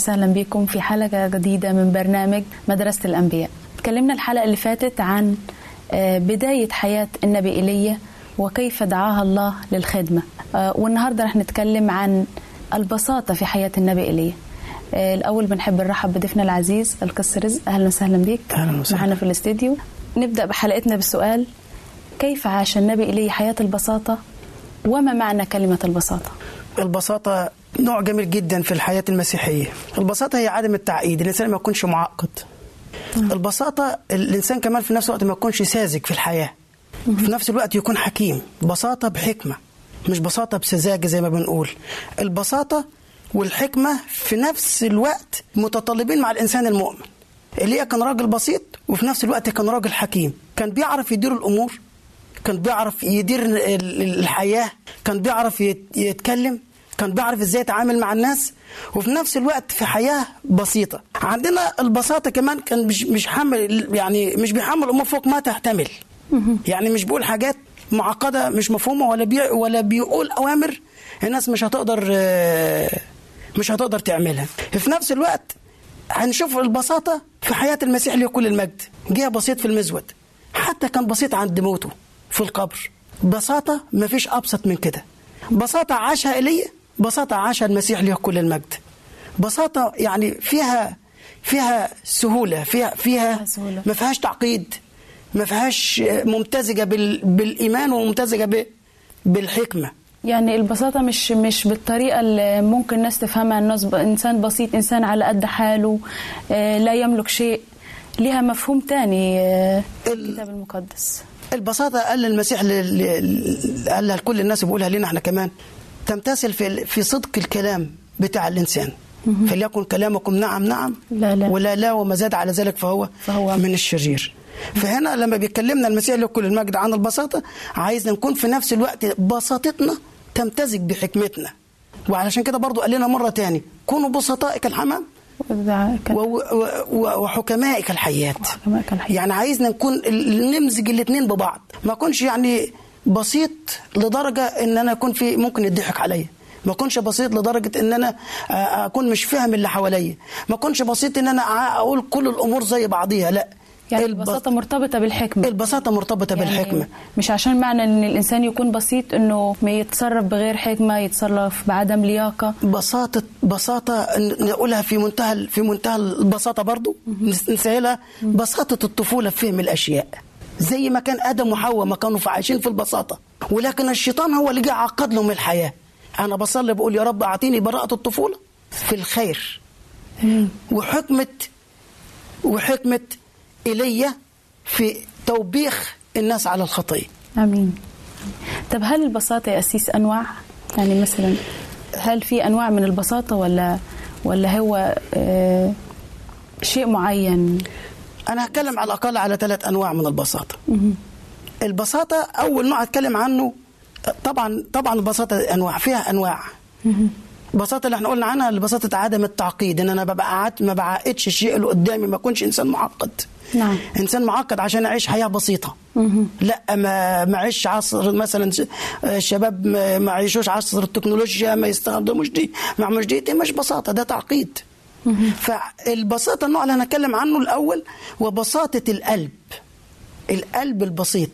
وسهلا بكم في حلقة جديدة من برنامج مدرسة الأنبياء. تكلمنا الحلقة اللي فاتت عن آه، بداية حياة النبي إيليا وكيف دعاها الله للخدمة. آه، والنهاردة رح نتكلم عن البساطة في حياة النبي إيليا. آه، الأول بنحب نرحب بضيفنا العزيز القس رزق أهلا وسهلا بيك أهلاً وسهلاً. معنا في الاستديو. نبدأ بحلقتنا بالسؤال كيف عاش النبي إيليا حياة البساطة وما معنى كلمة البساطة؟ البساطة نوع جميل جدا في الحياة المسيحية. البساطة هي عدم التعقيد الإنسان ما يكونش معقد. البساطة الإنسان كمان في نفس الوقت ما يكونش ساذج في الحياة. في نفس الوقت يكون حكيم. بساطة بحكمة مش بساطة بسذاجة زي ما بنقول. البساطة والحكمة في نفس الوقت متطلبين مع الإنسان المؤمن. إيليا كان راجل بسيط وفي نفس الوقت كان راجل حكيم. كان بيعرف يدير الأمور كان بيعرف يدير ال- ال- الحياة كان بيعرف يت- يتكلم كان بيعرف إزاي يتعامل مع الناس وفي نفس الوقت في حياة بسيطة. عندنا البساطة كمان كان مش مش حامل يعني مش بيحمل الأمور فوق ما تحتمل. يعني مش بيقول حاجات معقدة مش مفهومة ولا بي ولا بيقول أوامر الناس مش هتقدر آه، مش هتقدر تعملها. في نفس الوقت هنشوف البساطة في حياة المسيح له كل المجد. جه بسيط في المزود. حتى كان بسيط عند موته. في القبر. بساطة مفيش أبسط من كده. بساطة عاشها إيليا بساطة عاشها المسيح له كل المجد. بساطة يعني فيها فيها سهولة فيها فيها. ما فيهاش تعقيد ما فيهاش ممتزجة بال بالإيمان وممتزجة ب- بالحكمة. يعني البساطة مش مش بالطريقة اللي ممكن الناس تفهمها الناس إنسان بسيط إنسان على قد حاله آه، لا يملك شيء. ليها مفهوم تاني آه، الكتاب المقدس. البساطة قال المسيح ل- ل- قالها لكل الناس وبيقولها لنا إحنا كمان تمتثل في في صدق الكلام بتاع الإنسان. فليكن كلامكم نعم نعم لا لا. ولا لا وما زاد على ذلك فهو, فهو من الشرير. فهنا لما بيكلمنا المسيح له كل المجد عن البساطة عايزنا نكون في نفس الوقت بساطتنا تمتزج بحكمتنا. وعلشان كده برضو قال لنا مرة تاني كونوا بسطاء كالحمام وإذا كان- و- و- و- وحكماء كالحيات وحكماء كالحيات. يعني عايزنا نكون نمزج الاثنين ببعض. ما أكونش يعني بسيط لدرجة إن أنا أكون في ممكن يضحك عليا. ما أكونش بسيط لدرجة إن أنا آه، أكون مش فاهم اللي حواليا. ما أكونش بسيط إن أنا أقول كل الأمور زي بعضيها. لا. يعني الب- البساطة مرتبطة بالحكمة. البساطة مرتبطة يعني بالحكمة. مش عشان معنى إن الإنسان يكون بسيط إنه ما يتصرف بغير حكمة يتصرف بعدم لياقة. بساطة بساطة نقولها في منتهى في منتهى البساطة برضو نس- نسهلها بساطة الطفولة في فهم الأشياء. زي ما كان آدم وحواء ما كانوا عايشين في البساطة ولكن الشيطان هو اللي جه عقد لهم الحياة. أنا بصلي بقول يا رب أعطيني براءة الطفولة في الخير. وحكمة وحكمة إيليا في توبيخ الناس على الخطية آمين. طب هل البساطة يا أسيس أنواع؟ يعني مثلا هل في أنواع من البساطة ولا ولا هو آه شيء معين؟ أنا هتكلم على الأقل على ثلاث أنواع من البساطة. البساطة أول نوع أتكلم عنه طبعا طبعا البساطة أنواع فيها أنواع. بساطة اللي إحنا قلنا عنها بساطة عدم التعقيد إن أنا ببقى عاد ما بعقدش الشيء اللي قدامي ما اكونش إنسان معقد. نعم. إنسان معقد عشان اعيش حياة بسيطة. لا ما ما اعيش عصر مثلا الشباب ما ما يعيشوش عصر التكنولوجيا ما يستخدموش دي ما يعملوش دي دي مش بساطة ده تعقيد. فالبساطة النوع اللي هنتكلم عنه الأول وبساطة القلب. القلب البسيط.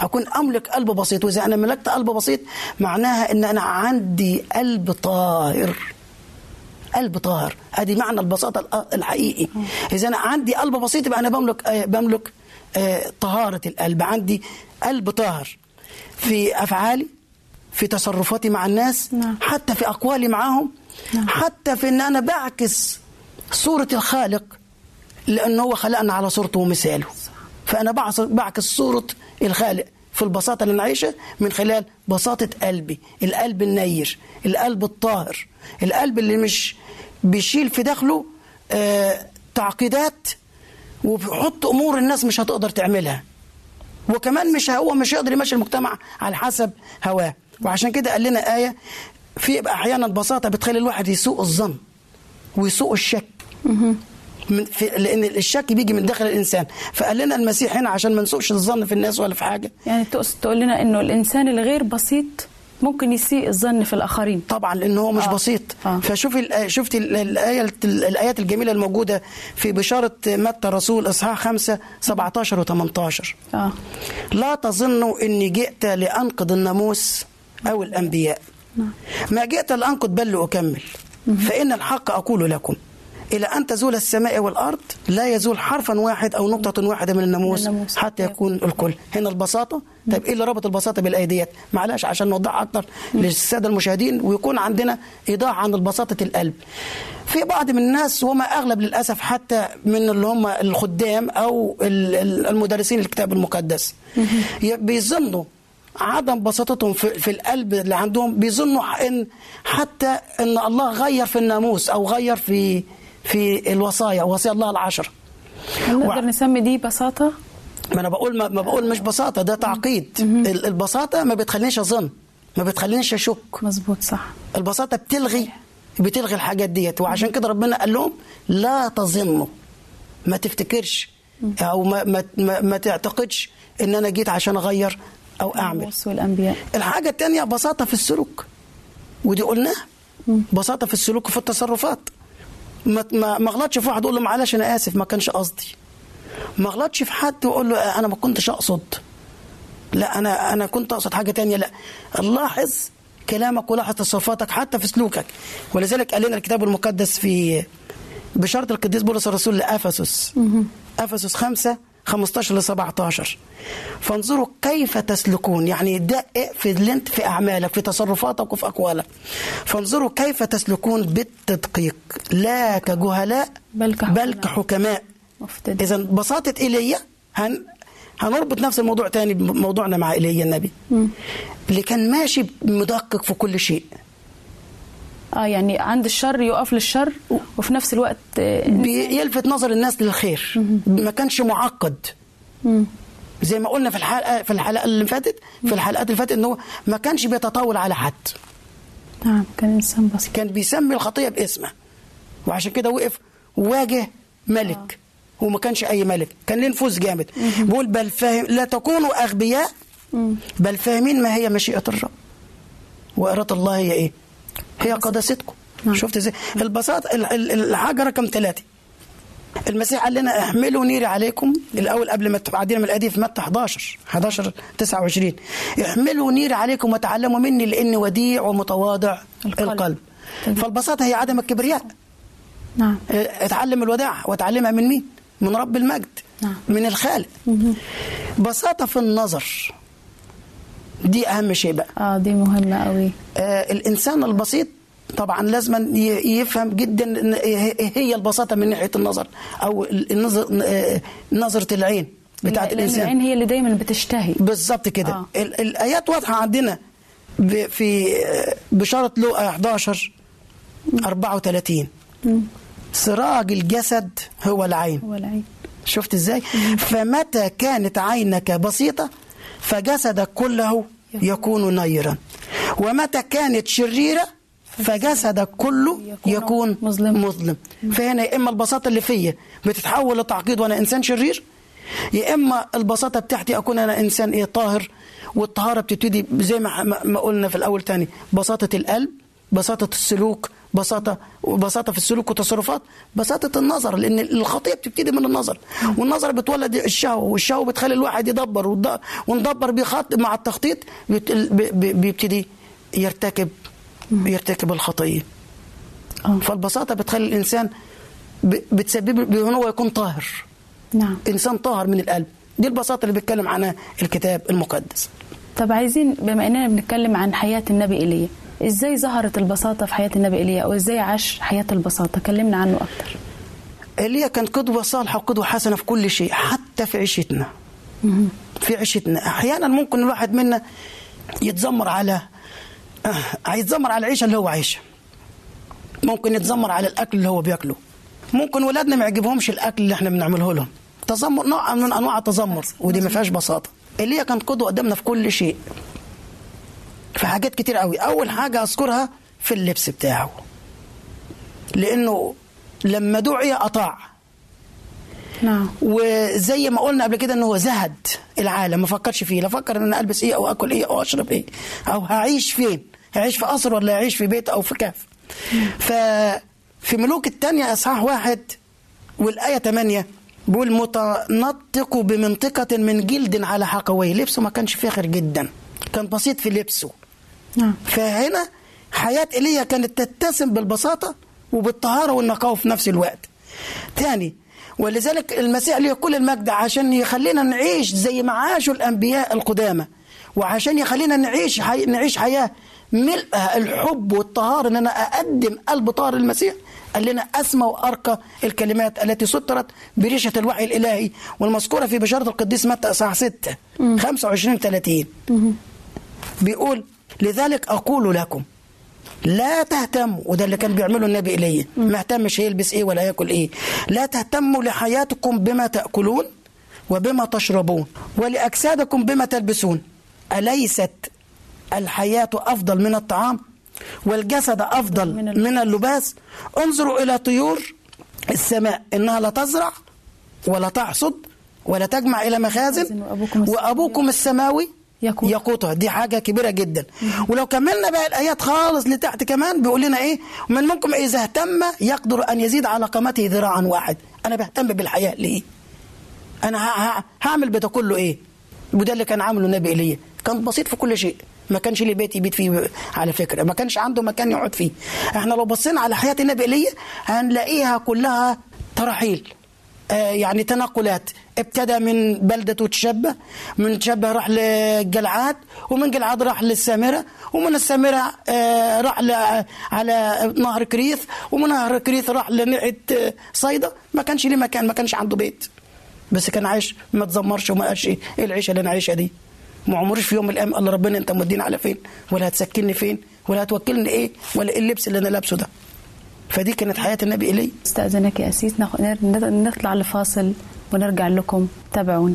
اكون أملك قلب بسيط وإذا أنا ملكت قلب بسيط معناها إن أنا عندي قلب طاهر. قلب طاهر. أدي معنى البساطة الحقيقي. إذا أنا عندي قلب بسيط يبقى أنا بملك آه، بملك آه، طهارة القلب. عندي قلب طاهر. في أفعالي في تصرفاتي مع الناس نعم. حتى في أقوالي معاهم حتى في إن أنا بعكس صورة الخالق لأن هو خلقنا على صورته ومثاله. بعص- بعكس صوره الخالق في البساطة اللي نعيشها من خلال بساطة قلبي. القلب النير القلب الطاهر القلب اللي مش بيشيل في داخله آه تعقيدات وبيحط أمور الناس مش هتقدر تعملها. وكمان مش هو مش هيقدر يمشي المجتمع على حسب هواه. وعشان كده قال لنا آية في أحيانا بساطة بتخلي الواحد يسوء الظن ويسوء الشك. من في لأن الشك بيجي من داخل الإنسان. فقال لنا المسيح هنا عشان ما نسوءش الظن في الناس ولا في حاجة. يعني تقصد تقول لنا إنه الإنسان الغير بسيط ممكن يسيء الظن في الآخرين. طبعا لأن هو مش آه. بسيط. آه. فشوفي شفتي ال- الآية الآيات الجميلة الموجودة في بشارة متى الرسول إصحاح 5 17 و18 آه. لا تظنوا إني جئت لانقض الناموس أو الأنبياء. ما جئت لانقض بل لأكمل. فإن الحق أقول لكم. إلى أن تزول السماء والأرض لا يزول حرفا واحد أو نقطة واحدة من الناموس. حتى يكون الكل. هنا البساطة؟ طيب إيه اللي ربط البساطة بالايه ديت معلش عشان نوضحها أكتر للسادة المشاهدين ويكون عندنا إيضاح عن بساطه القلب. في بعض من الناس وما أغلب للأسف حتى من اللي هم الخدام ال- المدرسين الكتاب المقدس. بيظنوا عدم بساطتهم في, في القلب اللي عندهم بيظنوا إن حتى إن الله غير في الناموس أو غير في في الوصايا وصايا الله العشر نقدر نسمي دي بساطة؟ ما أنا بقول ما, ما بقول مش بساطة ده تعقيد. ال- البساطة ما بتخلينيش أظن ما بتخلينيش أشك. مظبوط صح. البساطة بتلغي بتلغي الحاجات ديت. وعشان كده ربنا قال لهم لا تظنوا. ما تفتكرش أو ما ما, ما, ما تعتقدش إن أنا جيت عشان أغير أو أعمل. والأنبياء. الحاجة الثانية بساطة في السلوك. ودي قلناها. بساطة في السلوك وفي التصرفات. ما ما اغلطش في واحد أقول له معلش أنا آسف ما كانش قصدي. ما اغلطش في حد وأقول له أنا ما كنتش أقصد. لا أنا أنا كنت أقصد حاجة تانية لا. لاحظ كلامك ولاحظ تصرفاتك حتى في سلوكك. ولذلك قال لنا الكتاب المقدس في بشرط القديس بولس الرسول لأفسس. أفسس 5 15 ل 17 فانظروا كيف تسلكون يعني دقق في اللي انت في أعمالك في تصرفاتك وفي أقوالك. فانظروا كيف تسلكون بالتدقيق. لا كجهلاء بل كحكماء. بل كحكماء. اذا بساطة ايليا هن هنربط نفس الموضوع تاني بموضوعنا مع ايليا النبي. اللي كان ماشي مدقق في كل شيء. آه يعني عند الشر يقف للشر وفي نفس الوقت آه، بيلفت نظر الناس للخير. ما كانش معقد. زي ما قلنا في الحلقة في الحلقة اللي فاتت في الحلقات اللي فاتت ان هو ما كانش بيتطاول على حد. نعم كان إنسان بسيط. كان بيسمي الخطية باسمه. وعشان كده وقف وواجه ملك. وما كانش أي ملك. كان ليه نفوذ جامد. بيقول بل فاهم لا تكونوا أغبياء بل فاهمين ما هي مشيئة الرب. وإرادة الله هي إيه؟ هي قداستكم. نعم. شفت إزاي؟ البساطه ال- ال- الحاجة رقم ثلاثة المسيح قال لنا احملوا نيري عليكم الأول قبل ما تعدينا من الاديه في متى 11 11 29 احملوا نيري عليكم وتعلموا مني لأني وديع ومتواضع القلب. القلب. فالبساطة هي عدم الكبرياء. نعم. آه، اتعلم الوداعة واتعلمها من مين؟ من رب المجد. نعم. من الخالق. بساطة في النظر. دي أهم شيء بقى. آه دي مهمة قوي آه، الإنسان البسيط طبعا لازم يفهم جدا إن هي البساطة من ناحية النظر أو النظر آه، نظرة العين بتاعت الإنسان. العين هي اللي دايما بتشتهي. بالظبط كده. آه. ال- الآيات واضحة عندنا في آه، بشارة لوقا 11 34 سراج الجسد هو العين. هو العين. شفت إزاي؟ فمتى كانت عينك بسيطة؟ فجسدك كله يكون نيرا ومتى كانت شريرة فجسدك كله يكون مظلم. مظلم فهنا يا إما البساطة اللي فيا بتتحول لتعقيد وأنا إنسان شرير يا إما البساطة بتاعتي أكون أنا إنسان إيه طاهر والطهارة بتبتدي زي ما ما- قلنا في الأول تاني بساطة القلب بساطه السلوك بساطه بساطه في السلوك والتصرفات بساطه النظر لأن الخطية بتبتدي من النظر. والنظر بتولد الشهوة والشهوة بتخلي الواحد يدبر وندبر بيخط مع التخطيط بت- بي- بي- بيبتدي يرتكب يرتكب الخطية. آه. فالبساطة بتخلي الإنسان ب- بتسبب له هو يكون طاهر. نعم. إنسان طاهر من القلب. دي البساطة اللي بيتكلم عنها الكتاب المقدس. طب عايزين بما إننا بنتكلم عن حياة النبي ايليا إزاي ظهرت البساطة في حياة النبي ايليا أو إزاي عاش حياة البساطة؟ كلمنا عنه أكتر. ايليا كان قدوة صالحة وقدوة حسنة في كل شيء حتى في عيشتنا. في عيشتنا. أحيانا ممكن الواحد منا يتذمر على آه، يتذمر على العيشة اللي هو عايشها. ممكن يتذمر على الأكل اللي هو بياكله. ممكن ولادنا ما يعجبهمش الأكل اللي إحنا بنعمله لهم. تذمر نوع من أنواع التذمر ودي ما فيهاش بساطة. ايليا كان قدوة قدامنا في كل شيء. في حاجات كتير قوي. أول حاجة أذكرها في اللبس بتاعه. لأنه لما دعي أطاع. نعم. وزي ما قلنا قبل كده ان هو زهد العالم. ما فكرش فيه. لا فكر إن أنا ألبس إيه أو آكل إيه أو أشرب إيه. أو هعيش فين؟ هعيش في قصر ولا هعيش في بيت أو في كهف. ففي ملوك الثانية إصحاح واحد والآية 8 بيقول متنطق بمنطقة من جلد على حقويه. لبسه ما كانش فاخر جدا. كان بسيط في لبسه. نعم. فهنا حياة إيليا كانت تتسم بالبساطة وبالطهارة والنقاوة في نفس الوقت. تاني ولذلك المسيح ليه كل المجد عشان يخلينا نعيش زي ما عاشوا الأنبياء القدامى وعشان يخلينا نعيش حي... نعيش حياة ملءها الحب والطهارة إن أنا أقدم قلب طاهر المسيح قال لنا أسمى وأرقى الكلمات التي سطرت بريشة الوحي الإلهي والمذكورة في بشارة القديس متى؟ اصحاح 6 25 30 بيقول لذلك أقول لكم لا تهتموا وده اللي كان بيعمله النبي ايليا ما اهتمش يلبس إيه ولا يأكل إيه. لا تهتموا لحياتكم بما تأكلون وبما تشربون ولأجسادكم بما تلبسون. أليست الحياة أفضل من الطعام والجسد أفضل من اللباس. انظروا إلى طيور السماء إنها لا تزرع ولا تحصد ولا تجمع إلى مخازن. وأبوكم السماوي. يقوت. يقوتها. دي حاجة كبيرة جدا. ولو كملنا بقى الآيات خالص لتحت كمان بيقول لنا إيه؟ من منكم إذا اهتم يقدر أن يزيد على قامته ذراعا واحد. أنا بهتم بالحياة ليه؟ أنا هعمل بده كله إيه؟ وده اللي كان عامله النبي ايليا كان بسيط في كل شيء. ما كانش ليه بيت يبيت فيه على فكرة. ما كانش عنده مكان يقعد فيه. إحنا لو بصينا على حياة النبي ايليا هنلاقيها كلها ترحيل آه يعني تنقلات ابتدى من بلدة تشبه من تشبه راح لجلعاد ومن جلعاد راح للسامرة ومن السامرة آه راح ل- على نهر كريث ومن نهر كريث راح لناحية آه، صيدا. ما كانش ليه مكان ما كانش عنده بيت. بس كان عايش ما تزمرش وما قالش إيه العيشة اللي أنا عايشها دي؟ ما عمرش في يوم من الأيام قال ربنا أنت موديني على فين؟ ولا هتسكنني فين؟ ولا هتوكلني إيه؟ ولا إيه اللبس اللي أنا لابسه ده؟ فدي كانت حياة النبي ايليا استأذنك يا أسيس نطلع لفاصل. ونرجع لكم. تابعونا.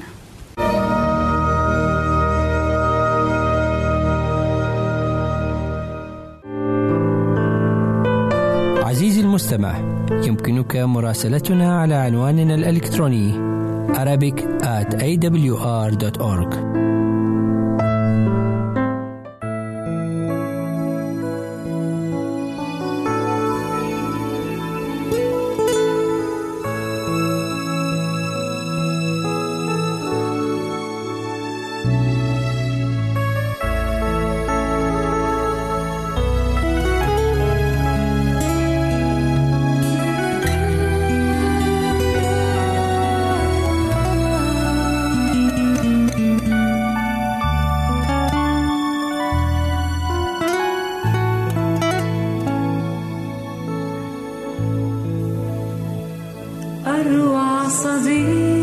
عزيزي المستمع يمكنك مراسلتنا على عنواننا الإلكتروني Arabic at awr.org أروع صديق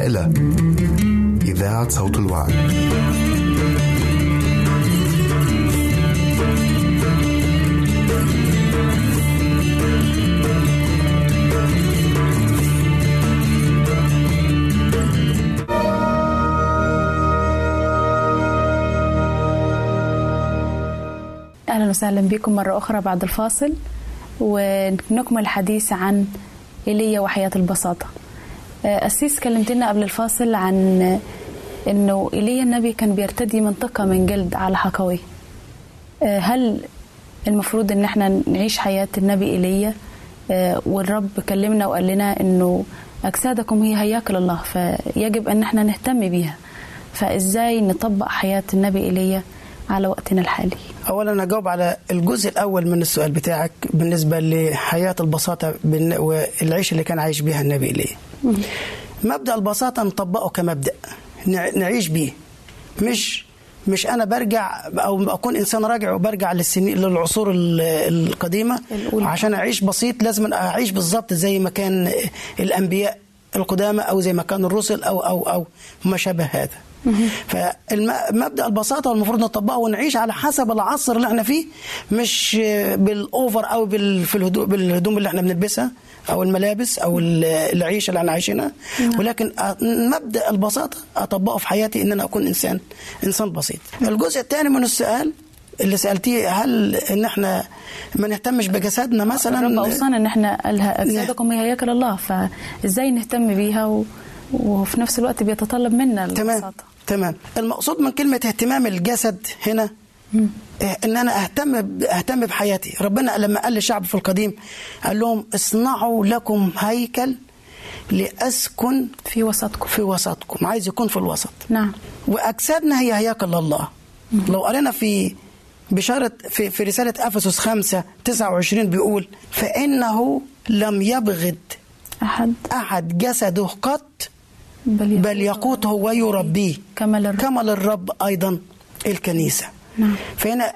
تستمعون إلى إذاعة صوت الوعي أهلا وسهلا بكم مرة أخرى بعد الفاصل ونكمل الحديث عن إيليا وحياة البساطة. آه، أسيس كلمت لنا قبل الفاصل عن آه، إنه إيليا النبي كان بيرتدي منطقة من جلد على حقوي. آه، هل المفروض إن إحنا نعيش حياة النبي إيليا آه، والرب كلمنا وقال لنا إنه أجسادكم هي هياكل الله فيجب أن إحنا نهتم بيها. فإزاي نطبق حياة النبي إيليا على وقتنا الحالي؟ اولا أجاوب على الجزء الأول من السؤال بتاعك بالنسبة لحياة البساطة والعيش اللي كان عايش بيها النبي ليه مبدأ البساطة نطبقه كمبدأ نع- نعيش بيه. مش مش أنا برجع أو أكون إنسان راجع وبرجع للسنين للعصور ال- القديمة الأولى. عشان أعيش بسيط لازم أعيش بالظبط زي ما كان الأنبياء القدامى أو زي ما كان الرسل أو أو أو ما شابه هذا. فمبدا البساطة المفروض نطبقه ونعيش على حسب العصر اللي إحنا فيه مش بالأوفر أو في الهدوء بالهدوم اللي إحنا بنلبسها. أو الملابس أو ال- العيشه اللي إحنا عايشينها. ولكن أ- مبدأ البساطة أطبقه في حياتي ان أنا أكون انسان إنسان بسيط. الجزء الثاني من السؤال اللي سألتيه هل إن إحنا ما نهتمش بجسدنا مثلا؟ الرب أوصانا إن إحنا قالها أجسادكم هي هياكل الله فإزاي نهتم بيها و... وفي نفس الوقت بيتطلب منا تمام. البساطة؟ تمام. المقصود من كلمة اهتمام الجسد هنا إن أنا أهتم أهتم بحياتي. ربنا لما قال للشعب في القديم قال لهم اصنعوا لكم هيكل لأسكن في وسطكم. في وسطكم. عايز يكون في الوسط. نعم. واجسادنا هي هياكل الله لو قرينا في بشارة في, في رسالة أفسس 5 29 بيقول فإنه لم يبغض أحد. أحد جسده قط بل, بل يقوته ويربيه كما للرب. كما للرب أيضا الكنيسة. نعم. فهنا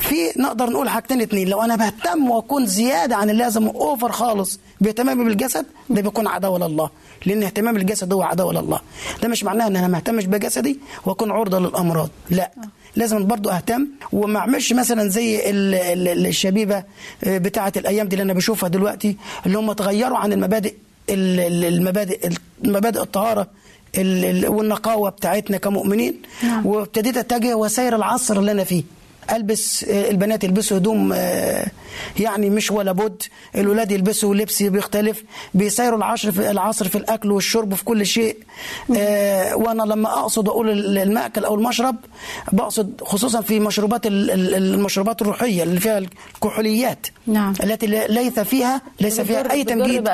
في نقدر نقول حاجتين اتنين. لو أنا بهتم وأكون زيادة عن اللازم اوفر خالص باهتمامي بالجسد ده بيكون عداوة لله. لأن اهتمام بالجسد هو عداوة لله. ده مش معناه إن أنا ما أهتمش بجسدي وأكون عرضة للأمراض. لا. لازم برضو أهتم وما أعملش مثلا زي ال- ال- الشبيبة آه، بتاعة الأيام دي اللي أنا بشوفها دلوقتي اللي هم تغيروا عن المبادئ ال- ال- المبادئ المبادئ الطهارة. ال- ال- والنقاوة بتاعتنا كمؤمنين نعم. وابتديت أتجه وسائر العصر اللي أنا فيه ألبس آه، البنات يلبسوا هدوم آه، يعني مش ولا بد. الولاد يلبسوا لبس بيختلف. بيسيروا العصر في العصر في الأكل والشرب في كل شيء. آه، وأنا لما أقصد أقول ال- المأكل أو المشرب بقصد خصوصا في مشروبات ال- ال- المشروبات الروحية اللي فيها الكحوليات. نعم. التي ليس فيها ليس فيها أي تمجيد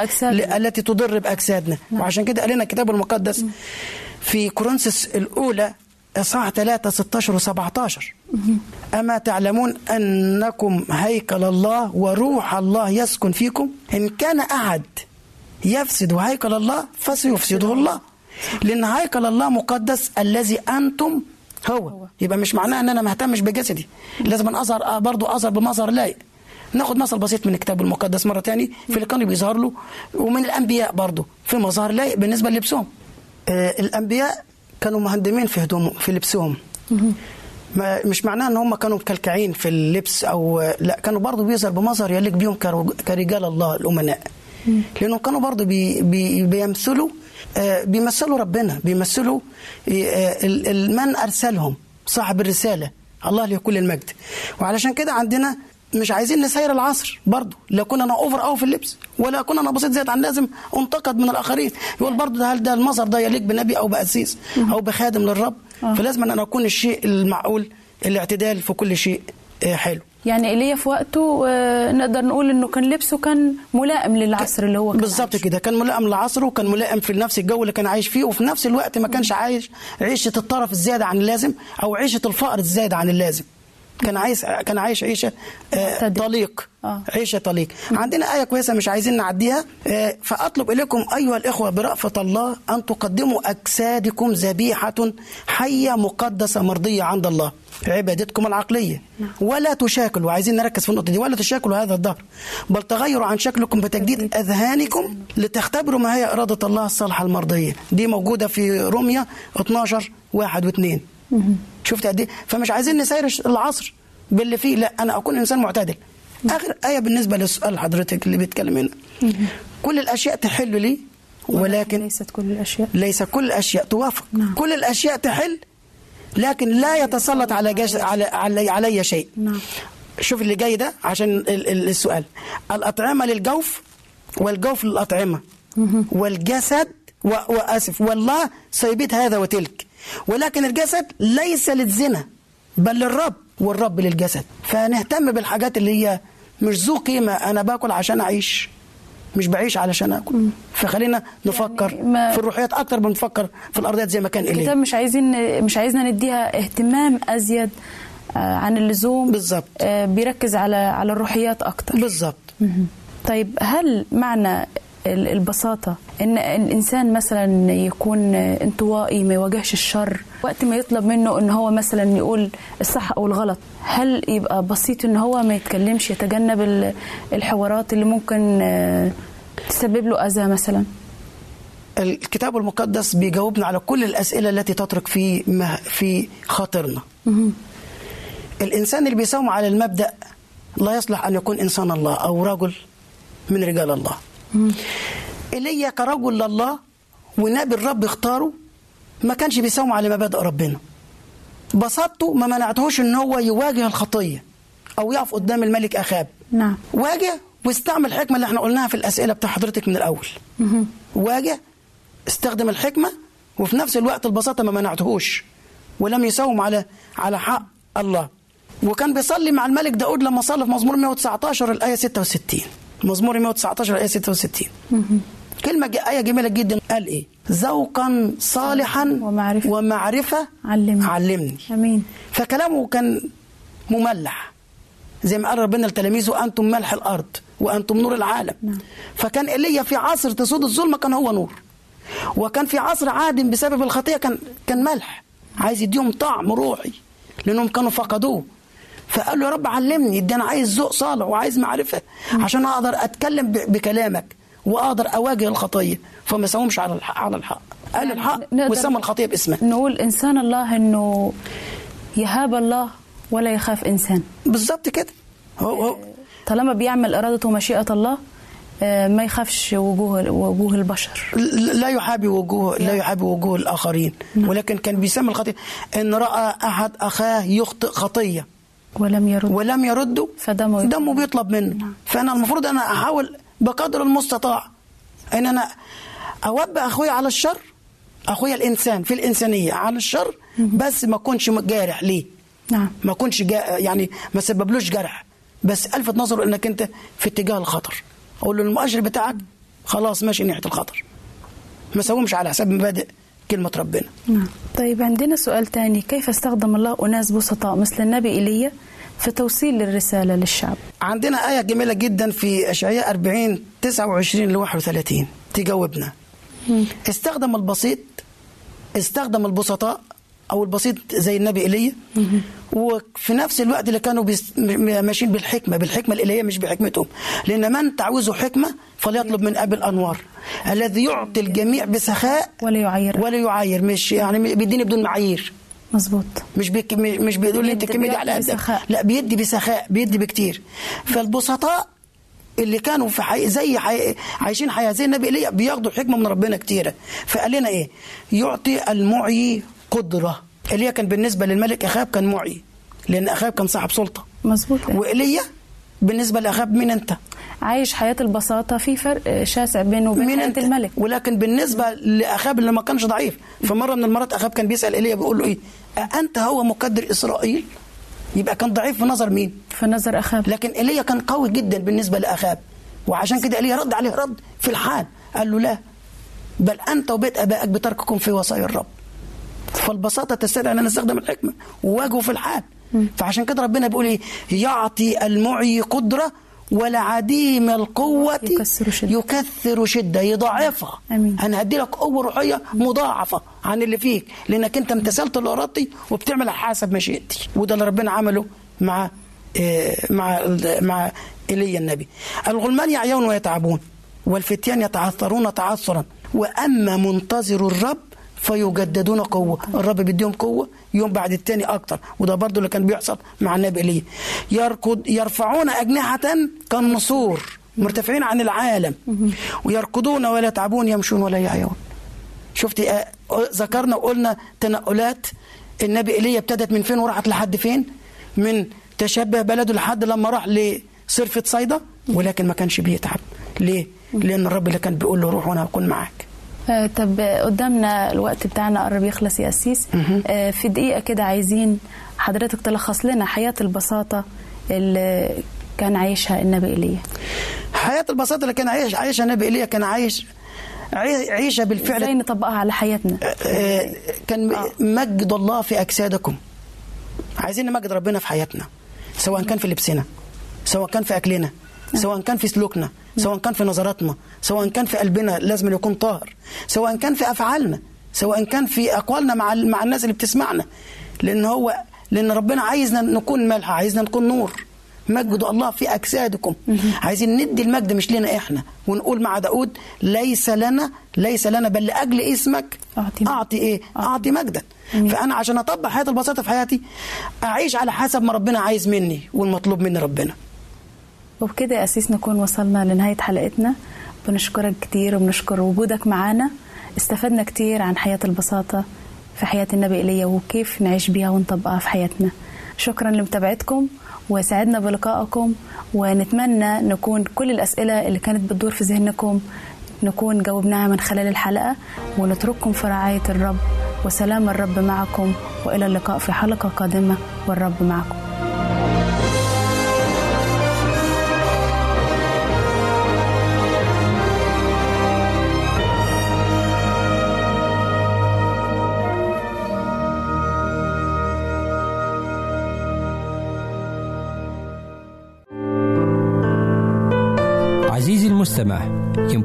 التي تضر بأجسادنا. وعشان كده قال لنا الكتاب المقدس في كورنثوس الأولى اصحاح 3 16 و17 أما تعلمون أنكم هيكل الله وروح الله يسكن فيكم؟ إن كان أحد يفسد هيكل الله فسيفسده الله. لأن هيكل الله مقدس الذي أنتم هو. يبقى مش معناه إن أنا ما اهتمش بجسدي. لازم أظهر برضو أظهر بمظهر لايق. ناخد مثل بسيط من الكتاب المقدس مرة تاني. في اللي كانوا بيظهر له ومن الأنبياء برضو. في مظهر لايق بالنسبة للبسهم. آه الأنبياء كانوا مهندمين في هدومهم في لبسهم. ما مش معناه إن هم كانوا مكلكعين في اللبس أو لا كانوا برضو بيظهر بمظهر يليق بيهم كرج- كرجال الله الأمناء. لأنهم كانوا برضو بي بي بيمثلوا آه، بيمثلوا ربنا بيمثلوا آه، من أرسلهم؟ صاحب الرسالة الله له كل المجد. وعلشان كده عندنا مش عايزين نسير العصر برضه لا اكون أنا اوفر قوي في اللبس ولا اكون أنا بسيط زياده عن لازم انتقد من الآخرين. يقول برضه ده هل ده المظهر ده يليق بنبي أو بقسيس أو بخادم للرب؟ فلازم أن أنا أكون الشيء المعقول الاعتدال في كل شيء آه، حلو. يعني ايليا في وقته آه، نقدر نقول إنه كان لبسه كان ملائم للعصر اللي هو كان بالظبط. كده. كان ملائم لعصره وكان ملائم في نفس الجو اللي كان عايش فيه وفي نفس الوقت ما كانش عايش عيشة الطرف الزيادة عن اللازم أو عيشة الفقر الزيادة عن اللازم. كان عايش كان عايش عيشة آه،. طليق. آه. عيشة طليق. عندنا آية كويسة مش عايزين نعديها آه، فأطلب إليكم أيها الإخوة برأفة الله أن تقدموا أجسادكم ذبيحة حية مقدسة مرضية عند الله عبادتكم العقلية. ولا تشاكلوا عايزين نركز في النقطة دي ولا تشاكلوا هذا الدهر بل تغيروا عن شكلكم بتجديد أذهانكم لتختبروا ما هي إرادة الله الصالحة المرضية. دي موجودة في روميا 12 1 و2 شفت قد إيه؟ فمش عايزين نسير العصر باللي فيه. لا أنا أكون إنسان معتدل. آخر آية بالنسبة لسؤال حضرتك اللي بيتكلم هنا. كل الأشياء تحل لي ولكن ليست كل الأشياء. ليس كل الأشياء. توافق. نعم. كل الأشياء تحل لكن لا يتسلط على جش... على علي, علي شيء. نعم. شوف اللي جاي ده عشان ال- ال- السؤال. الأطعمة للجوف والجوف للأطعمة. والجسد و... وأسف والله سيبيت هذا وتلك. ولكن الجسد ليس للزنا بل للرب والرب للجسد. فنهتم بالحاجات اللي هي مش ذو قيمة أنا باكل عشان أعيش مش بعيش علشان أكل. فخلينا نفكر يعني في الروحيات أكتر ما نفكر في الأرضيات زي ما كان إليه الكتاب مش عايزين مش عايزنا نديها اهتمام أزيد آه، عن اللزوم. بالظبط. آه، بيركز على على الروحيات أكتر. بالظبط. طيب هل معنى ال- البساطة. إن الإنسان مثلا يكون انطوائي ما يواجهش الشر وقت ما يطلب منه إن هو مثلا يقول الصح أو الغلط هل يبقى بسيط إن هو ما يتكلمش يتجنب ال- الحوارات اللي ممكن آه، تسبب له أذى مثلا؟ الكتاب المقدس بيجاوبنا على كل الأسئلة التي تترك في في خاطرنا. الإنسان اللي بيساوم على المبدأ لا يصلح أن يكون إنسان الله أو رجل من رجال الله. إيليا كرجل لله ونبي الرب اختاره ما كانش بيساوم على مبادئ ربنا. بساطته ما منعتهوش إن هو يواجه الخطية أو يقف قدام الملك أخاب. نعم. واجه واستعمل الحكمة اللي إحنا قلناها في الأسئلة بتاع حضرتك من الأول. واجه استخدم الحكمة وفي نفس الوقت البساطة ما منعتهوش ولم يساوم على على حق الله. وكان بيصلي مع الملك داود لما صلى في مزمور 119 الآية 66 مزمور 119 الآية 66 كلمة آية جميلة جدا. قال إيه؟ ذوقا صالحا ومعرفة. ومعرفة. علمني. علمني. آمين. فكلامه كان مملح. زي ما قال ربنا لتلاميذه أنتم ملح الأرض وأنتم نور العالم. نعم. فكان ايليا في عصر تسود الظلمة كان هو نور. وكان في عصر عادم بسبب الخطيه كان كان ملح. عايز يديهم طعم روحي لأنهم كانوا فقدوه. فقال له يا رب علمني ده أنا عايز ذوق صالح وعايز معرفة عشان أقدر أتكلم بكلامك وأقدر أواجه الخطية. فما ساومش على الحق على الحق. قال الحق وسمى الخطية باسمها نقول إنسان الله إنه يهاب الله ولا يخاف إنسان. بالظبط كده. هو هو طالما بيعمل إرادته ومشيئة الله آه، ما يخافش وجوه وجوه البشر. لا يحابي وجوه لا يحابي وجوه الآخرين. ولكن كان بيسمى الخطية إن رأى أحد أخاه يخطئ خطية. ولم يرد. ولم يرده فدمه. دمه بيطلب منه. فأنا المفروض أنا أحاول بقدر المستطاع إن أنا أوبئ أخويا على الشر أخويا الإنسان في الإنسانية على الشر بس ما أكونش جارح ليه. نعم. ما أكونش يعني ما سببلوش جرح. بس ألفت نظره إنك أنت في اتجاه الخطر. أقول له المؤشر بتاعك خلاص ماشي ناحية الخطر. ما سومش على حساب مبادئ. كلمة ربنا. نعم. طيب عندنا سؤال تاني. كيف استخدم الله أناس بسطاء مثل النبي إيليا في توصيل الرسالة للشعب؟ عندنا آية جميلة جدا في أشعياء 40 29 ل 31 تجاوبنا. استخدم البسيط استخدم البسطاء أو البسيط زي النبي إيليا. وفي نفس الوقت اللي كانوا ماشيين بالحكمة بالحكمة الإلهية مش بحكمتهم. لأن من تعوزه حكمة فليطلب من أبي الأنوار الذي يعطي الجميع بسخاء ولا يعير ولا يعاير مش يعني بيديني بدون معايير. مظبوط. مش بيك مش بيقول لي أنت بيعطي على قدك. لا بيدي بسخاء بيدي بكتير. فالبسطاء اللي كانوا في حي... زي حي... عايشين حياة زي النبي ايليا بياخدوا حكمة من ربنا كتيرة. فقال لنا إيه؟ يعطي المعي قدرة. ايليا كان بالنسبة للملك أخاب كان معي لأن أخاب كان صاحب سلطة. مظبوط. وايليا بالنسبة لأخاب مين أنت؟ عايش حياة البساطة في فرق شاسع بينه وبين حياة أنت؟ الملك. ولكن بالنسبة لأخاب اللي ما كانش ضعيف فمرة من المرات أخاب كان بيسأل ايليا بيقول له إيه؟ انت هو مقدر إسرائيل؟ يبقى كان ضعيف في نظر مين؟ في نظر أخاب. لكن ايليا كان قوي جدا بالنسبة لأخاب. وعشان كده ايليا رد عليه رد في الحال. قال له لا بل أنت وبيت أبائك بترككم في وصايا الرب. فالبساطة تستدعي أن أنا استخدم الحكمة وواجهه في الحال. فعشان كده ربنا بيقول إيه؟ يعطي المعي قدرة ولعديم القوة يكسر شدة. يكثر شدة يضاعفها آمين. أنا هدي لك قوة روحية مضاعفة عن اللي فيك لأنك أنت امتثلت لإرادتي وبتعمل حسب مشيئتي. وده اللي ربنا عمله مع آه، مع مع ايليا النبي. الغلمان يعيون ويتعبون والفتيان يتعثرون تعثرا. وأما منتظر الرب فيجددون قوة. الرب بيديهم قوة يوم بعد التاني أكتر. وده برضو اللي كان بيحصل مع النبي ايليا يركض يرفعون أجنحة كالنسور مرتفعين عن العالم. ويركضون ولا يتعبون يمشون ولا يعيون. شفتي آه، ذكرنا وقلنا تنقلات. النبي ايليا ابتدت من فين وراحت لحد فين؟ من تشبه بلده لحد لما راح لصرفة صيدا ولكن ما كانش بيتعب. ليه؟ لأن الرب اللي كان بيقول له روح وأنا هكون معاك. آه، طب قدامنا الوقت بتاعنا قرب يخلص يا أسيس. آه، في دقيقة كده عايزين حضرتك تلخص لنا حياة البساطة اللي كان عايشها النبي إيليا. حياة البساطة اللي كان عايش عايشها النبي إيليا كان عايش عي- عيشة بالفعل. إزاي نطبقها على حياتنا؟ آه، كان مجد الله في أجسادكم. عايزين نمجد ربنا في حياتنا سواء كان في لبسنا سواء كان في أكلنا سواء كان في سلوكنا. سواء كان في نظراتنا سواء كان في قلبنا لازم يكون طاهر سواء كان في أفعالنا سواء كان في أقوالنا مع مع الناس اللي بتسمعنا. لأن هو لأن ربنا عايزنا نكون ملح عايزنا نكون نور. مجدوا الله في أجسادكم. عايزين ندي المجد مش لنا إحنا. ونقول مع داود ليس لنا ليس لنا بل لأجل اسمك أعطي. أعطي إيه؟ أعطي مجدا. فأنا عشان أطبق حياة البساطة في حياتي أعيش على حسب ما ربنا عايز مني والمطلوب مني ربنا. وبكده يا أسيس نكون وصلنا لنهاية حلقتنا. بنشكرك كتير وبنشكر وجودك معانا. استفدنا كتير عن حياة البساطة في حياة النبي إيليا وكيف نعيش بيها ونطبقها في حياتنا. شكرا لمتابعتكم وسعدنا بلقائكم ونتمنى نكون كل الأسئلة اللي كانت بتدور في ذهنكم نكون جاوبناها من خلال الحلقة. ونترككم في رعاية الرب. وسلام الرب معكم. وإلى اللقاء في حلقة قادمة. والرب معكم.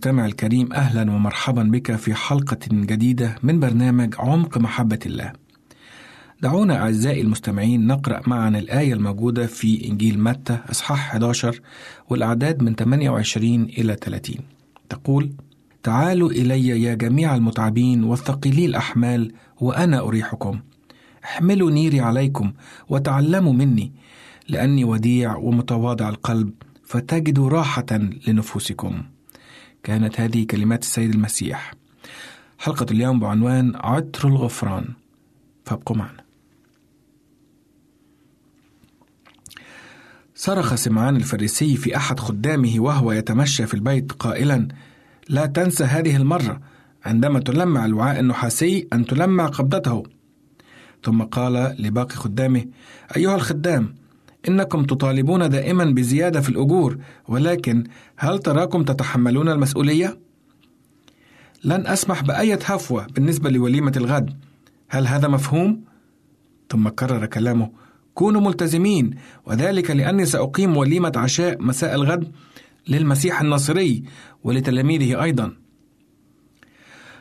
المستمع الكريم أهلا ومرحبا بك في حلقة جديدة من برنامج عمق محبة الله. دعونا أعزائي المستمعين نقرأ معا الآية الموجودة في إنجيل متى إصحاح 11 والأعداد من 28 إلى 30. تقول: تعالوا إلي يا جميع المتعبين والثقيلي الأحمال وأنا أريحكم. احملوا نيري عليكم وتعلموا مني لأني وديع ومتواضع القلب فتجدوا راحة لنفوسكم. كانت هذه كلمات السيد المسيح. حلقة اليوم بعنوان عطر الغفران. فابقوا معنا. صرخ سمعان الفريسي في أحد خدامه وهو يتمشى في البيت قائلا: لا تنسى هذه المرة عندما تلمع الوعاء النحاسي أن تلمع قبضته. ثم قال لباقي خدامه: أيها الخدام، إنكم تطالبون دائما بزيادة في الأجور، ولكن هل تراكم تتحملون المسؤولية؟ لن أسمح بأية هفوة بالنسبة لوليمة الغد، هل هذا مفهوم؟ ثم كرر كلامه: كونوا ملتزمين، وذلك لأني سأقيم وليمة عشاء مساء الغد للمسيح الناصري ولتلاميذه أيضا.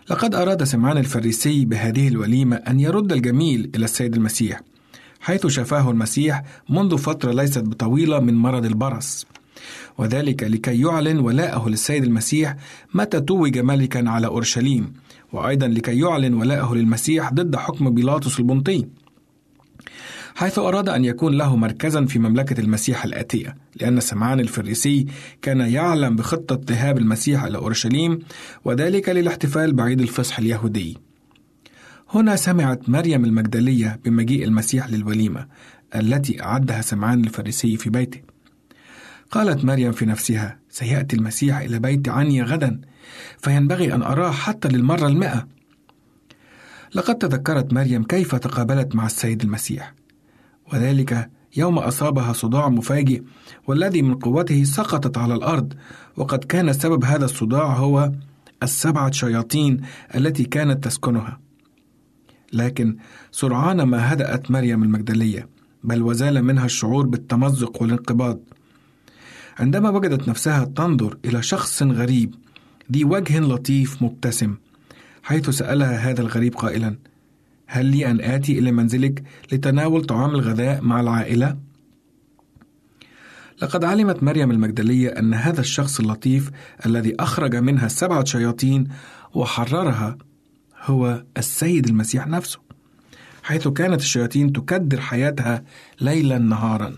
لقد أراد سمعان الفريسي بهذه الوليمة أن يرد الجميل إلى السيد المسيح، حيث شفاه المسيح منذ فترة ليست بطويلة من مرض البرص. وذلك لكي يعلن ولاءه للسيد المسيح متى توج ملكا على أورشليم وأيضا لكي يعلن ولاءه للمسيح ضد حكم بيلاطس البنطي. حيث أراد أن يكون له مركزا في مملكة المسيح الآتية لأن سمعان الفريسي كان يعلم بخطة ذهاب المسيح إلى أورشليم وذلك للاحتفال بعيد الفصح اليهودي. هنا سمعت مريم المجدلية بمجيء المسيح للوليمة التي أعدها سمعان الفريسي في بيته. قالت مريم في نفسها: سيأتي المسيح إلى بيت عني غدا، فينبغي أن أراه حتى للمرة المئة. لقد تذكرت مريم كيف تقابلت مع السيد المسيح، وذلك يوم أصابها صداع مفاجئ والذي من قوته سقطت على الأرض، وقد كان سبب هذا الصداع هو السبعة شياطين التي كانت تسكنها. لكن سرعان ما هدأت مريم المجدلية بل وزال منها الشعور بالتمزق والانقباض عندما وجدت نفسها تنظر إلى شخص غريب ذي وجه لطيف مبتسم حيث سألها هذا الغريب قائلا هل لي أن آتي إلى منزلك لتناول طعام الغذاء مع العائلة؟ لقد علمت مريم المجدلية أن هذا الشخص اللطيف الذي أخرج منها السبعة شياطين وحررها هو السيد المسيح نفسه حيث كانت الشياطين تكدر حياتها ليلا نهارا.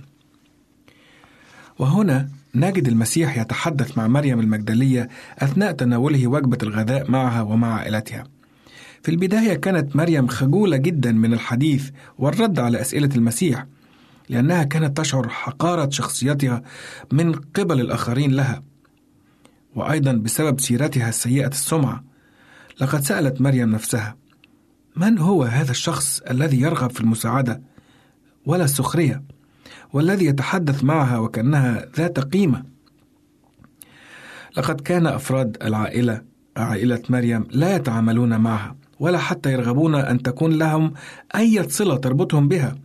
وهنا نجد المسيح يتحدث مع مريم المجدلية أثناء تناوله وجبة الغذاء معها ومع عائلتها. في البداية كانت مريم خجولة جدا من الحديث والرد على أسئلة المسيح لأنها كانت تشعر حقارة شخصيتها من قبل الآخرين لها وأيضا بسبب سيرتها السيئة السمعة. لقد سألت مريم نفسها: من هو هذا الشخص الذي يرغب في المساعدة ولا السخرية، والذي يتحدث معها وكأنها ذات قيمة؟ لقد كان أفراد العائلة عائلة مريم لا يتعاملون معها ولا حتى يرغبون أن تكون لهم أي صلة تربطهم بها،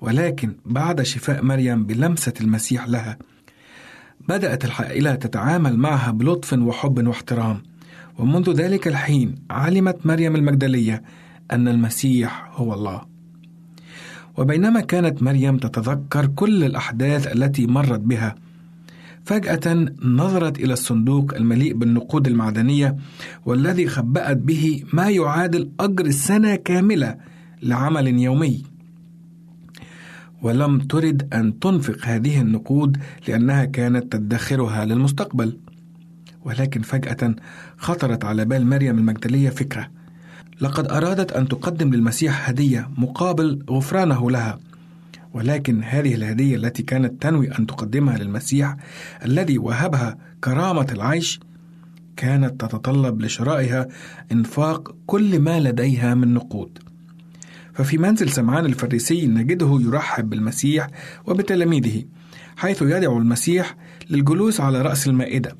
ولكن بعد شفاء مريم بلمسة المسيح لها، بدأت العائلة تتعامل معها بلطف وحب واحترام. ومنذ ذلك الحين علمت مريم المجدلية أن المسيح هو الله. وبينما كانت مريم تتذكر كل الأحداث التي مرت بها، فجأة نظرت إلى الصندوق المليء بالنقود المعدنية والذي خبأت به ما يعادل أجر سنة كاملة لعمل يومي. ولم ترد أن تنفق هذه النقود لأنها كانت تدخرها للمستقبل. ولكن فجأة خطرت على بال مريم المجدلية فكرة. لقد أرادت أن تقدم للمسيح هدية مقابل غفرانه لها. ولكن هذه الهدية التي كانت تنوي أن تقدمها للمسيح الذي وهبها كرامة العيش كانت تتطلب لشرائها إنفاق كل ما لديها من نقود. ففي منزل سمعان الفريسي نجده يرحب بالمسيح وبتلاميذه حيث يدعو المسيح للجلوس على رأس المائدة.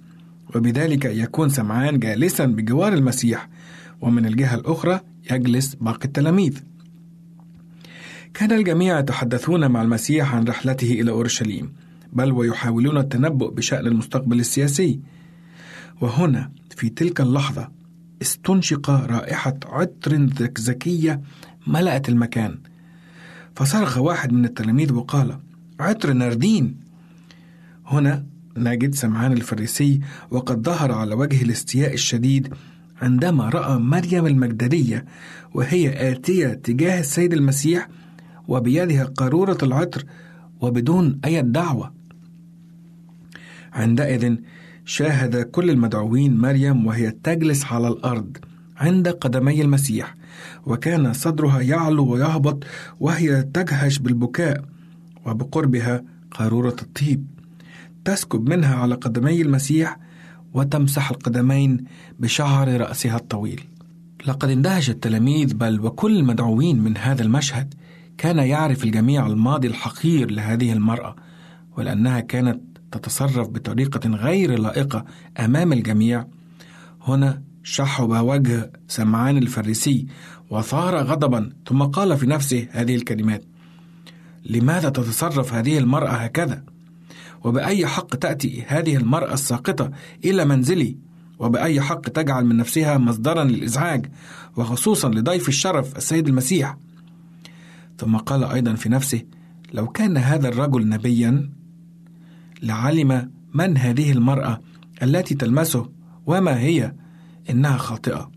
وبذلك يكون سمعان جالسا بجوار المسيح ومن الجهة الأخرى يجلس باقي التلاميذ. كان الجميع يتحدثون مع المسيح عن رحلته إلى أورشليم بل ويحاولون التنبؤ بشأن المستقبل السياسي. وهنا في تلك اللحظة استنشق رائحة عطر زكية ملأت المكان. فصرخ واحد من التلاميذ وقال عطر ناردين! هنا نجد سمعان الفريسي وقد ظهر على وجه الاستياء الشديد عندما رأى مريم المجدلية وهي آتية تجاه السيد المسيح وبيدها قارورة العطر وبدون أي دعوة. عندئذ شاهد كل المدعوين مريم وهي تجلس على الأرض عند قدمي المسيح وكان صدرها يعلو ويهبط وهي تجهش بالبكاء وبقربها قارورة الطيب. تسكب منها على قدمي المسيح وتمسح القدمين بشعر رأسها الطويل لقد اندهش التلاميذ بل وكل المدعوين من هذا المشهد كان يعرف الجميع الماضي الحقير لهذه المرأة ولأنها كانت تتصرف بطريقة غير لائقة أمام الجميع هنا شحب وجه سمعان الفريسي وثار غضبا ثم قال في نفسه هذه الكلمات لماذا تتصرف هذه المرأة هكذا؟ وبأي حق تأتي هذه المرأة الساقطة إلى منزلي؟ وبأي حق تجعل من نفسها مصدرا للإزعاج وخصوصا لضيف الشرف السيد المسيح؟ ثم قال أيضا في نفسه لو كان هذا الرجل نبيا لعلم من هذه المرأة التي تلمسه وما هي إنها خاطئة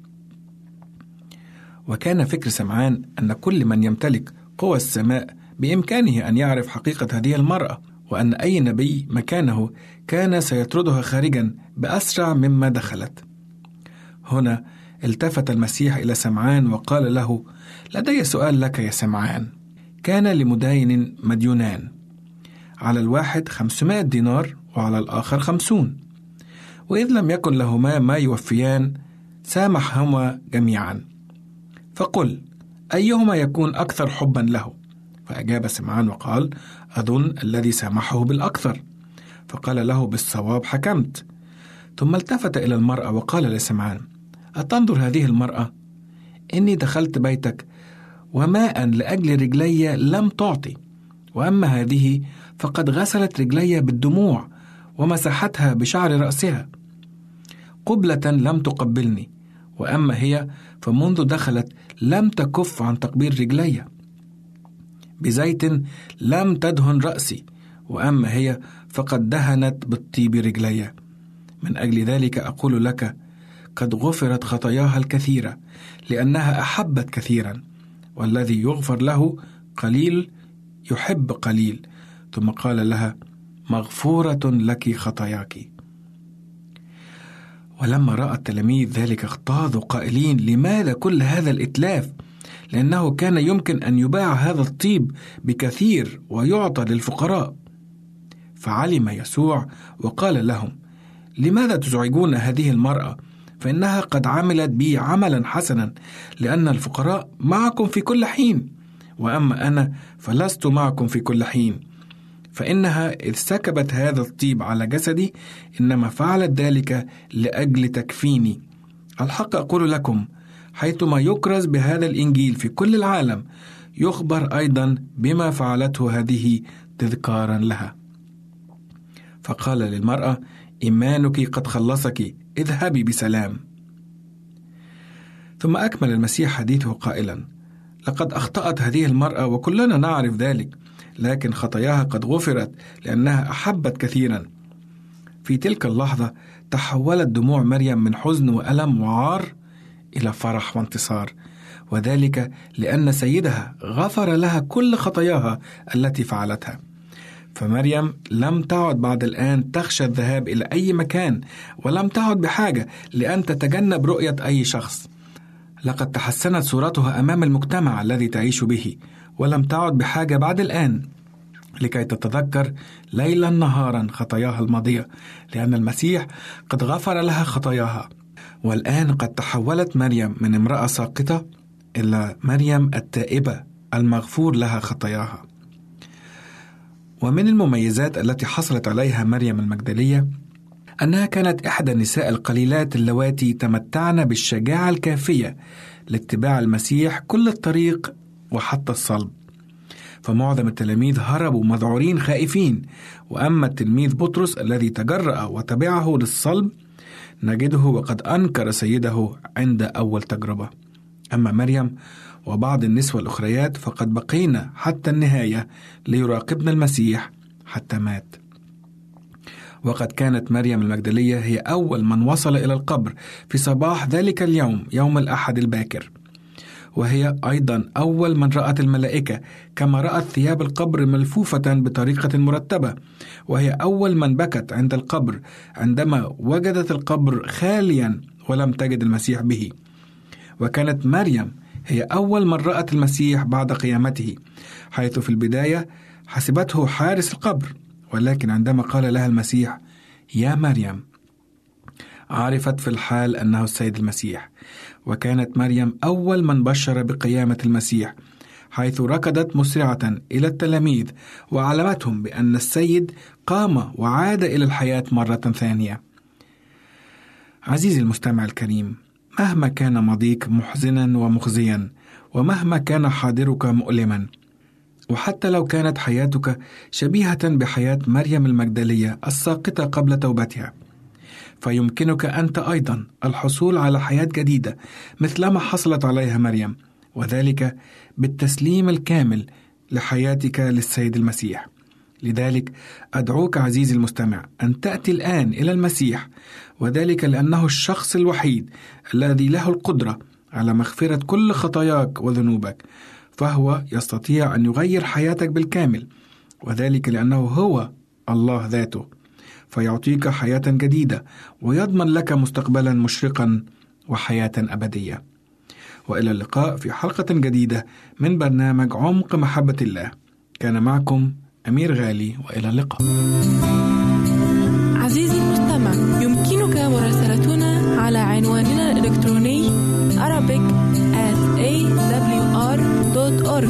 وكان فكر سمعان أن كل من يمتلك قوى السماء بإمكانه أن يعرف حقيقة هذه المرأة وأن أي نبي مكانه كان سيطردها خارجا بأسرع مما دخلت. هنا التفت المسيح إلى سمعان وقال له لدي سؤال لك يا سمعان. كان لمداين مديونان على الواحد خمسمائة دينار وعلى الآخر خمسون. وإذ لم يكن لهما ما يوفيان سامحهما جميعا. فقل أيهما يكون أكثر حبا له؟ فأجاب سمعان وقال أظن الذي سامحه بالأكثر. فقال له بالصواب حكمت. ثم التفت إلى المرأة وقال لسمعان أتنظر هذه المرأة؟ إني دخلت بيتك وماء لأجل رجلي لم تعطي. وأما هذه فقد غسلت رجلي بالدموع ومسحتها بشعر رأسها. قبلة لم تقبلني. وأما هي فمنذ دخلت لم تكف عن تقبيل رجلي. بزيت لم تدهن رأسي وأما هي فقد دهنت بالطيب رجلي. من أجل ذلك أقول لك قد غفرت خطاياها الكثيرة لأنها أحبت كثيرا والذي يغفر له قليل يحب قليل. ثم قال لها مغفورة لك خطاياك. ولما رأى التلاميذ ذلك اغتاظوا قائلين لماذا كل هذا الإتلاف؟ لأنه كان يمكن أن يباع هذا الطيب بكثير ويعطى للفقراء. فعلم يسوع وقال لهم لماذا تزعجون هذه المرأة؟ فإنها قد عملت بي عملا حسنا لأن الفقراء معكم في كل حين. وأما أنا فلست معكم في كل حين. فإنها إذ سكبت هذا الطيب على جسدي إنما فعلت ذلك لأجل تكفيني. الحق أقول لكم حيثما يكرز بهذا الإنجيل في كل العالم يخبر أيضا بما فعلته هذه تذكارا لها. فقال للمرأة إيمانك قد خلصك اذهبي بسلام. ثم أكمل المسيح حديثه قائلا لقد أخطأت هذه المرأة وكلنا نعرف ذلك لكن خطاياها قد غفرت لأنها أحبت كثيرا. في تلك اللحظة تحولت دموع مريم من حزن وألم وعار إلى فرح وانتصار. وذلك لأن سيدها غفر لها كل خطاياها التي فعلتها. فمريم لم تعد بعد الآن تخشى الذهاب إلى أي مكان ولم تعد بحاجة لأن تتجنب رؤية أي شخص. لقد تحسنت صورتها أمام المجتمع الذي تعيش به ولم تعد بحاجة بعد الآن لكي تتذكر ليلا نهارا خطاياها الماضية لأن المسيح قد غفر لها خطاياها. والآن قد تحولت مريم من امرأة ساقطة إلى مريم التائبة المغفور لها خطاياها. ومن المميزات التي حصلت عليها مريم المجدلية أنها كانت إحدى النساء القليلات اللواتي تمتعن بالشجاعة الكافية لاتباع المسيح كل الطريق وحتى الصلب. فمعظم التلاميذ هربوا مذعورين خائفين وأما التلميذ بطرس الذي تجرأ وتبعه للصلب نجده وقد أنكر سيده عند أول تجربة. أما مريم وبعض النسوة الأخريات فقد بقينا حتى النهاية ليراقبن المسيح حتى مات. وقد كانت مريم المجدلية هي أول من وصل إلى القبر في صباح ذلك اليوم يوم الأحد الباكر. وهي أيضا أول من رأت الملائكة كما رأت ثياب القبر ملفوفة بطريقة مرتبة وهي أول من بكت عند القبر عندما وجدت القبر خاليا ولم تجد المسيح به. وكانت مريم هي أول من رأت المسيح بعد قيامته حيث في البداية حسبته حارس القبر ولكن عندما قال لها المسيح يا مريم عرفت في الحال أنه السيد المسيح وكانت مريم أول من بشر بقيامة المسيح حيث ركضت مسرعة إلى التلاميذ وعلمتهم بأن السيد قام وعاد إلى الحياة مرة ثانية. عزيزي المستمع الكريم مهما كان ماضيك محزنا ومخزيا ومهما كان حاضرك مؤلما وحتى لو كانت حياتك شبيهة بحياة مريم المجدلية الساقطة قبل توبتها فيمكنك أنت أيضا الحصول على حياة جديدة مثلما حصلت عليها مريم وذلك بالتسليم الكامل لحياتك للسيد المسيح. لذلك أدعوك عزيزي المستمع أن تأتي الآن إلى المسيح وذلك لأنه الشخص الوحيد الذي له القدرة على مغفرة كل خطاياك وذنوبك فهو يستطيع أن يغير حياتك بالكامل وذلك لأنه هو الله ذاته. فيعطيك حياة جديدة ويضمن لك مستقبلا مشرقا وحياة أبدية. وإلى اللقاء في حلقة جديدة من برنامج عمق محبة الله. كان معكم أمير غالي وإلى اللقاء. عزيزي المستمع يمكنك مراسلتنا على عنواننا الإلكتروني Arabic at awr.org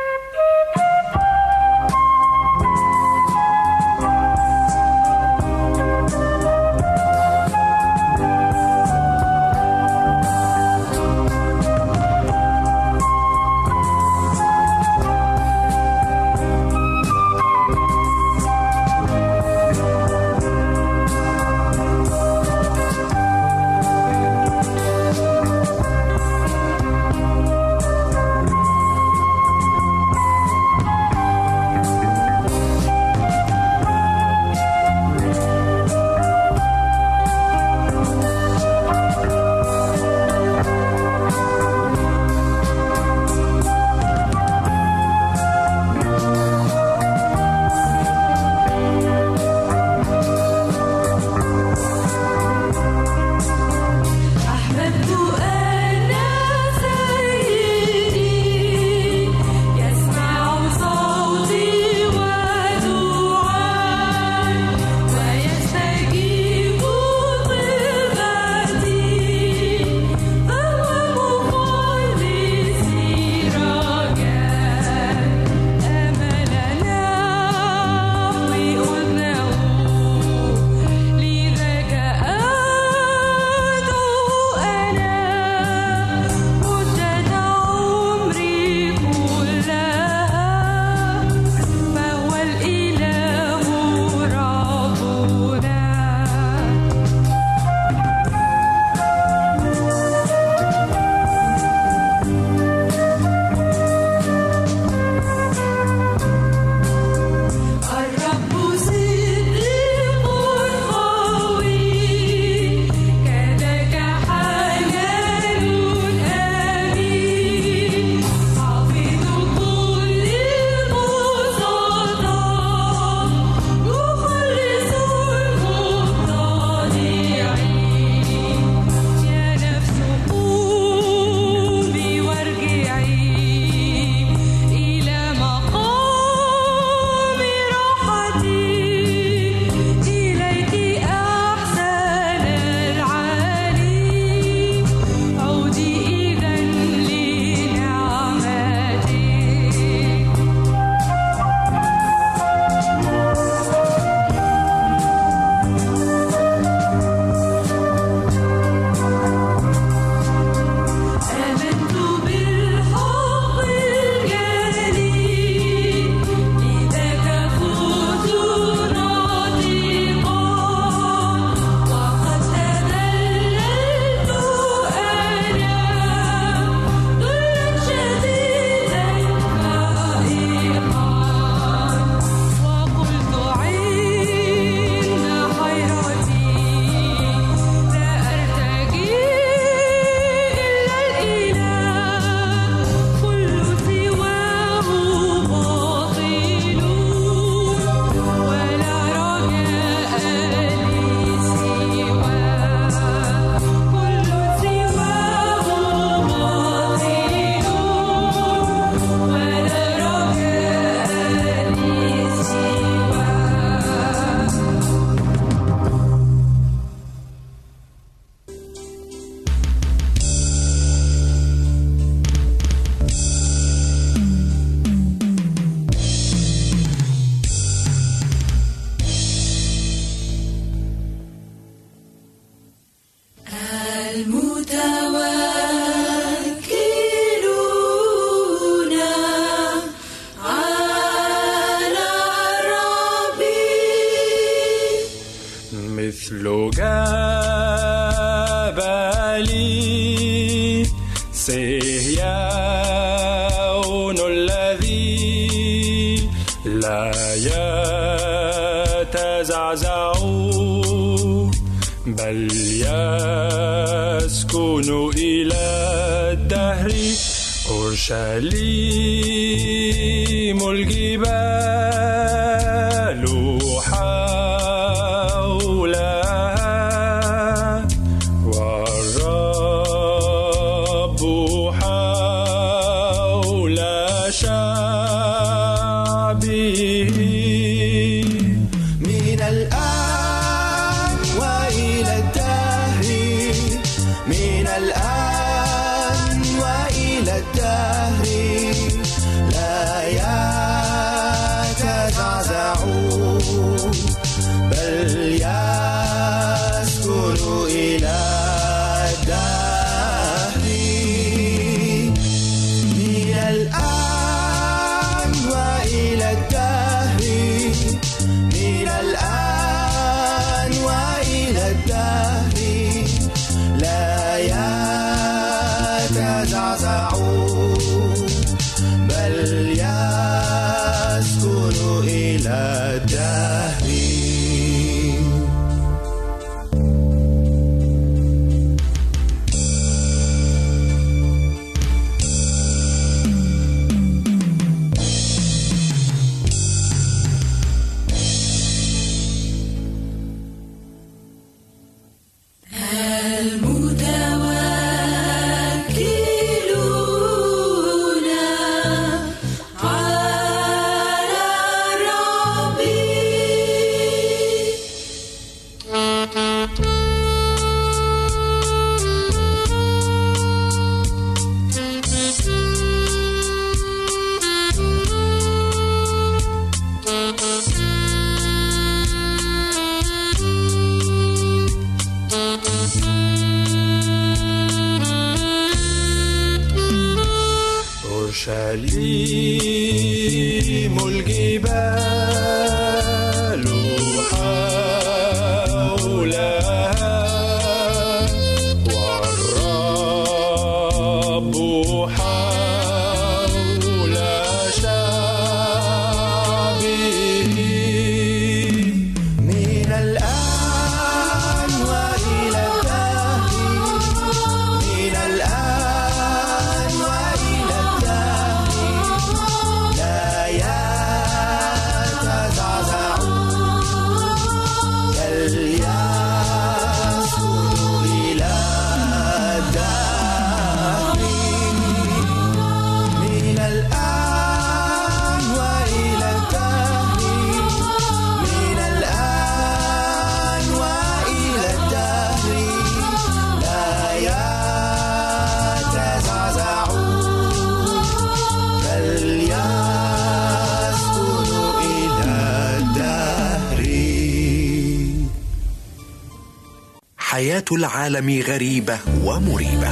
العالم غريبة ومريبة.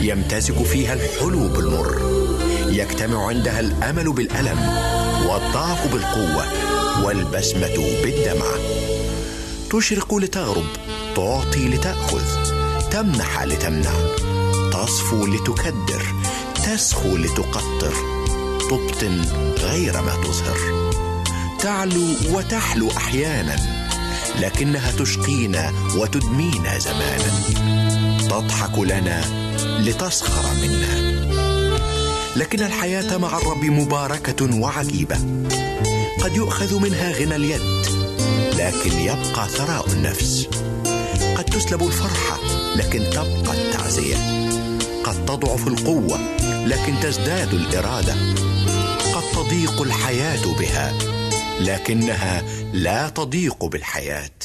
يمتزج فيها الحلو بالمر. يجتمع عندها الأمل بالألم والضعف بالقوة والبسمة بالدمع. تشرق لتغرب تعطي لتأخذ تمنح لتمنع. تصفو لتكدر تسخو لتقطر. تبطن غير ما تظهر. تعلو وتحلو أحيانا. لكنها تشقينا وتدمينا زمانا تضحك لنا لتسخر منا. لكن الحياة مع الرب مباركة وعجيبة. قد يؤخذ منها غنى اليد لكن يبقى ثراء النفس. قد تسلب الفرحه لكن تبقى التعزية. قد تضعف القوة لكن تزداد الإرادة. قد تضيق الحياة بها لكنها لا تضيق بالحياة.